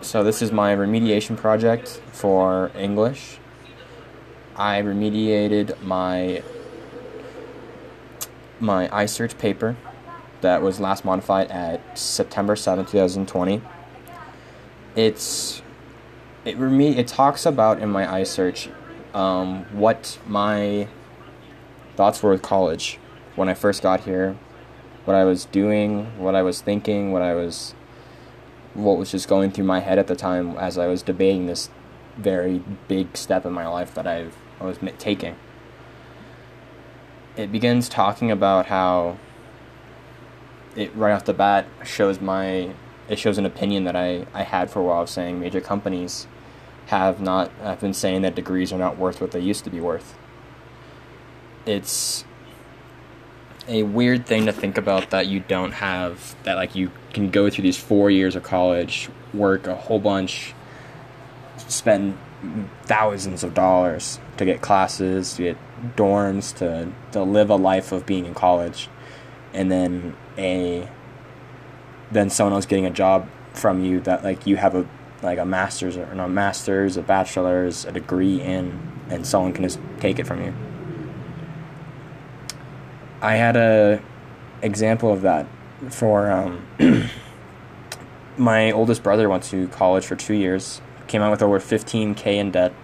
So this is my remediation project for English. I remediated my my iSearch paper that was last modified at September 7, 2020. It's it reme- it talks about in my iSearch um, what my thoughts were with college when I first got here, what I was doing, what I was thinking, what I was what was just going through my head at the time as I was debating this very big step in my life that I've, I was taking. It begins talking about how it right off the bat shows my it shows an opinion that I, I had for a while of saying major companies have not have been saying that degrees are not worth what they used to be worth. It's a weird thing to think about that you don't have that like you can go through these four years of college, work a whole bunch, spend thousands of dollars to get classes, to get dorms, to to live a life of being in college, and then a then someone else getting a job from you that like you have a like a master's or no master's, a bachelor's, a degree in, and someone can just take it from you. I had a example of that for um, my oldest brother went to college for two years, came out with over 15k in debt,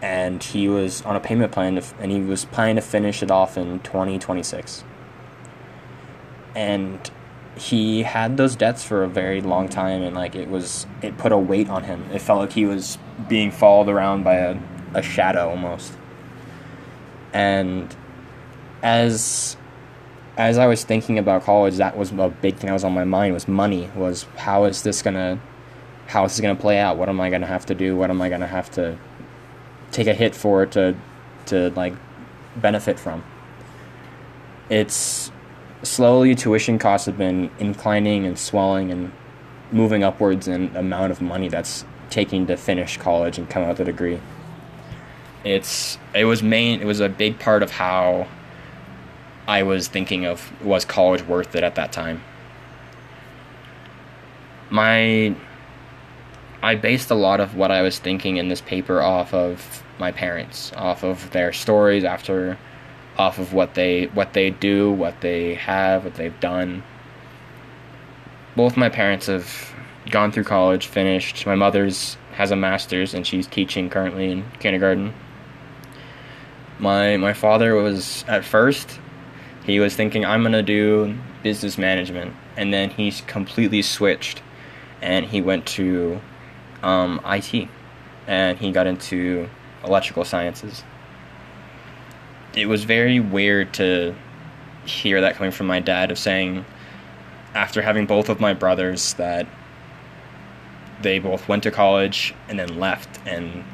and he was on a payment plan, to, and he was planning to finish it off in 2026. And he had those debts for a very long time, and like it was, it put a weight on him. It felt like he was being followed around by a, a shadow almost. And as as I was thinking about college, that was a big thing that was on my mind was money. Was how is this gonna, how is this gonna play out? What am I gonna have to do? What am I gonna have to take a hit for to, to like, benefit from? It's slowly tuition costs have been inclining and swelling and moving upwards in amount of money that's taking to finish college and come out with a degree. It's it was main it was a big part of how I was thinking of was college worth it at that time. My I based a lot of what I was thinking in this paper off of my parents, off of their stories after off of what they what they do, what they have, what they've done. Both my parents have gone through college, finished. My mother's has a master's and she's teaching currently in kindergarten. My my father was at first he was thinking, I'm going to do business management. And then he's completely switched and he went to um, IT and he got into electrical sciences. It was very weird to hear that coming from my dad of saying, after having both of my brothers, that they both went to college and then left and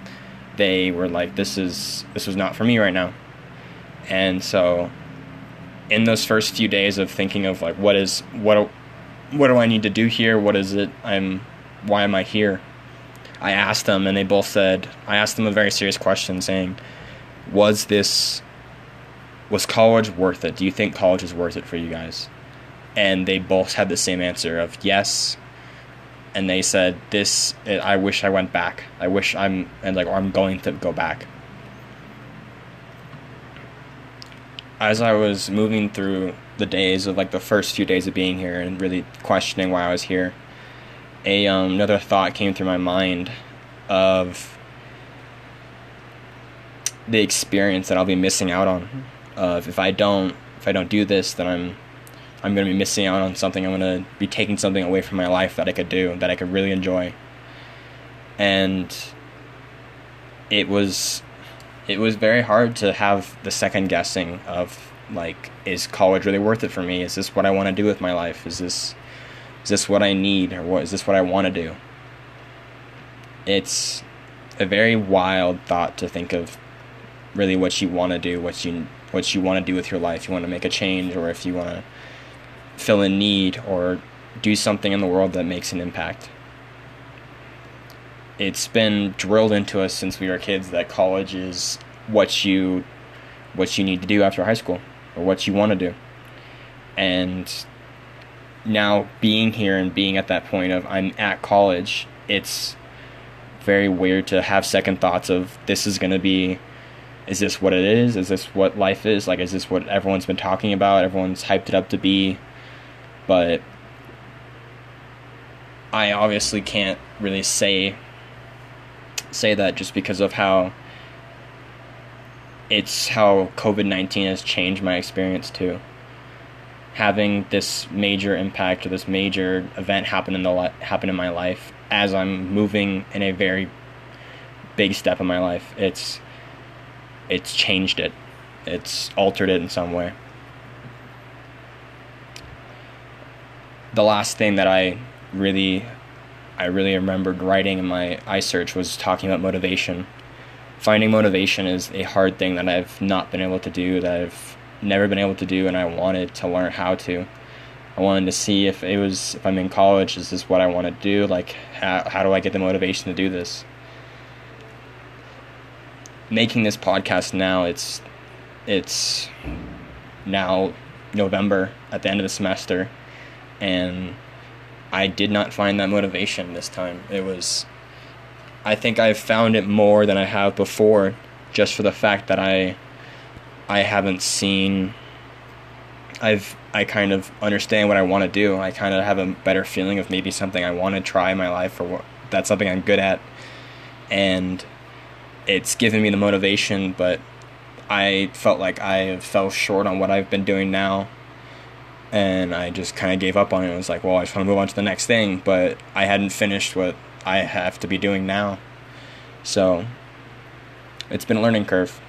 they were like this is this was not for me right now and so in those first few days of thinking of like what is what what do I need to do here? What is it? I'm why am I here? I asked them and they both said I asked them a very serious question saying was this was college worth it? Do you think college is worth it for you guys? And they both had the same answer of yes. And they said this I wish I went back. I wish I'm and like I'm going to go back. As I was moving through the days of like the first few days of being here and really questioning why I was here, a um, another thought came through my mind of the experience that I'll be missing out on. Of if I don't if I don't do this, then I'm I'm gonna be missing out on something. I'm gonna be taking something away from my life that I could do that I could really enjoy. And it was it was very hard to have the second guessing of like is college really worth it for me? Is this what i want to do with my life? Is this is this what i need or what is this what i want to do? It's a very wild thought to think of really what you want to do what you what you want to do with your life. You want to make a change or if you want to fill a need or do something in the world that makes an impact it's been drilled into us since we were kids that college is what you what you need to do after high school or what you want to do and now being here and being at that point of I'm at college, it's very weird to have second thoughts of this is going to be is this what it is? Is this what life is? Like is this what everyone's been talking about? Everyone's hyped it up to be. But I obviously can't really say say that just because of how it's how COVID 19 has changed my experience too. Having this major impact or this major event happen in the li- happen in my life as I'm moving in a very big step in my life, it's it's changed it. It's altered it in some way. The last thing that I really I really remembered writing in my iSearch was talking about motivation finding motivation is a hard thing that I've not been able to do, that I've never been able to do, and I wanted to learn how to. I wanted to see if it was if I'm in college, is this what I want to do? Like, how how do I get the motivation to do this? Making this podcast now, it's it's now November at the end of the semester, and I did not find that motivation this time. It was I think I've found it more than I have before, just for the fact that I I haven't seen. I've I kind of understand what I want to do. I kind of have a better feeling of maybe something I want to try in my life, or what, that's something I'm good at, and it's given me the motivation. But I felt like I fell short on what I've been doing now, and I just kind of gave up on it. I was like, well, I just want to move on to the next thing, but I hadn't finished what I have to be doing now. So it's been a learning curve.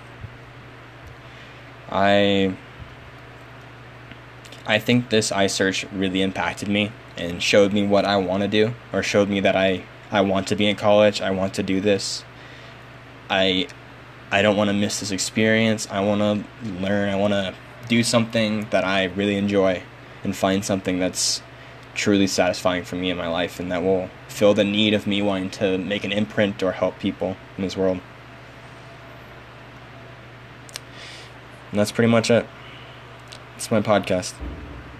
I I think this iSearch really impacted me and showed me what I want to do or showed me that I I want to be in college, I want to do this. I I don't want to miss this experience. I want to learn, I want to do something that I really enjoy and find something that's truly satisfying for me in my life and that will fill the need of me wanting to make an imprint or help people in this world. And that's pretty much it. It's my podcast.